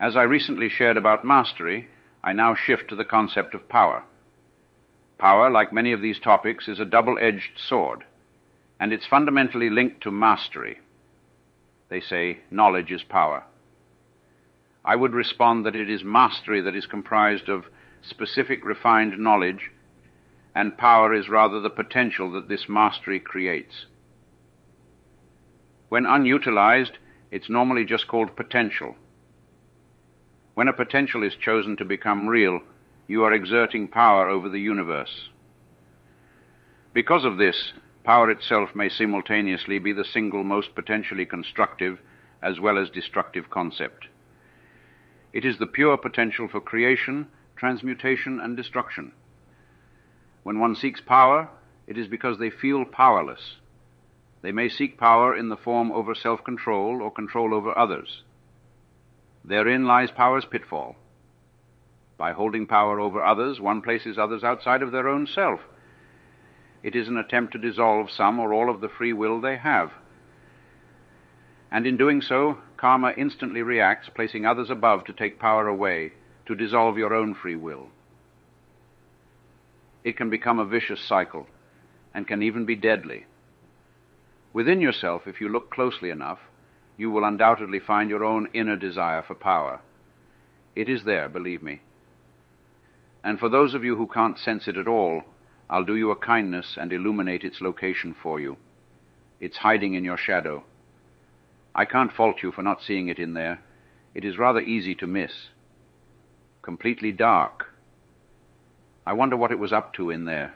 As I recently shared about mastery, I now shift to the concept of power. Power, like many of these topics, is a double edged sword, and it's fundamentally linked to mastery. They say knowledge is power. I would respond that it is mastery that is comprised of specific refined knowledge, and power is rather the potential that this mastery creates. When unutilized, it's normally just called potential. When a potential is chosen to become real, you are exerting power over the universe. Because of this, power itself may simultaneously be the single most potentially constructive as well as destructive concept. It is the pure potential for creation, transmutation, and destruction. When one seeks power, it is because they feel powerless. They may seek power in the form over self control or control over others. Therein lies power's pitfall. By holding power over others, one places others outside of their own self. It is an attempt to dissolve some or all of the free will they have. And in doing so, karma instantly reacts, placing others above to take power away, to dissolve your own free will. It can become a vicious cycle, and can even be deadly. Within yourself, if you look closely enough, you will undoubtedly find your own inner desire for power. It is there, believe me. And for those of you who can't sense it at all, I'll do you a kindness and illuminate its location for you. It's hiding in your shadow. I can't fault you for not seeing it in there. It is rather easy to miss. Completely dark. I wonder what it was up to in there,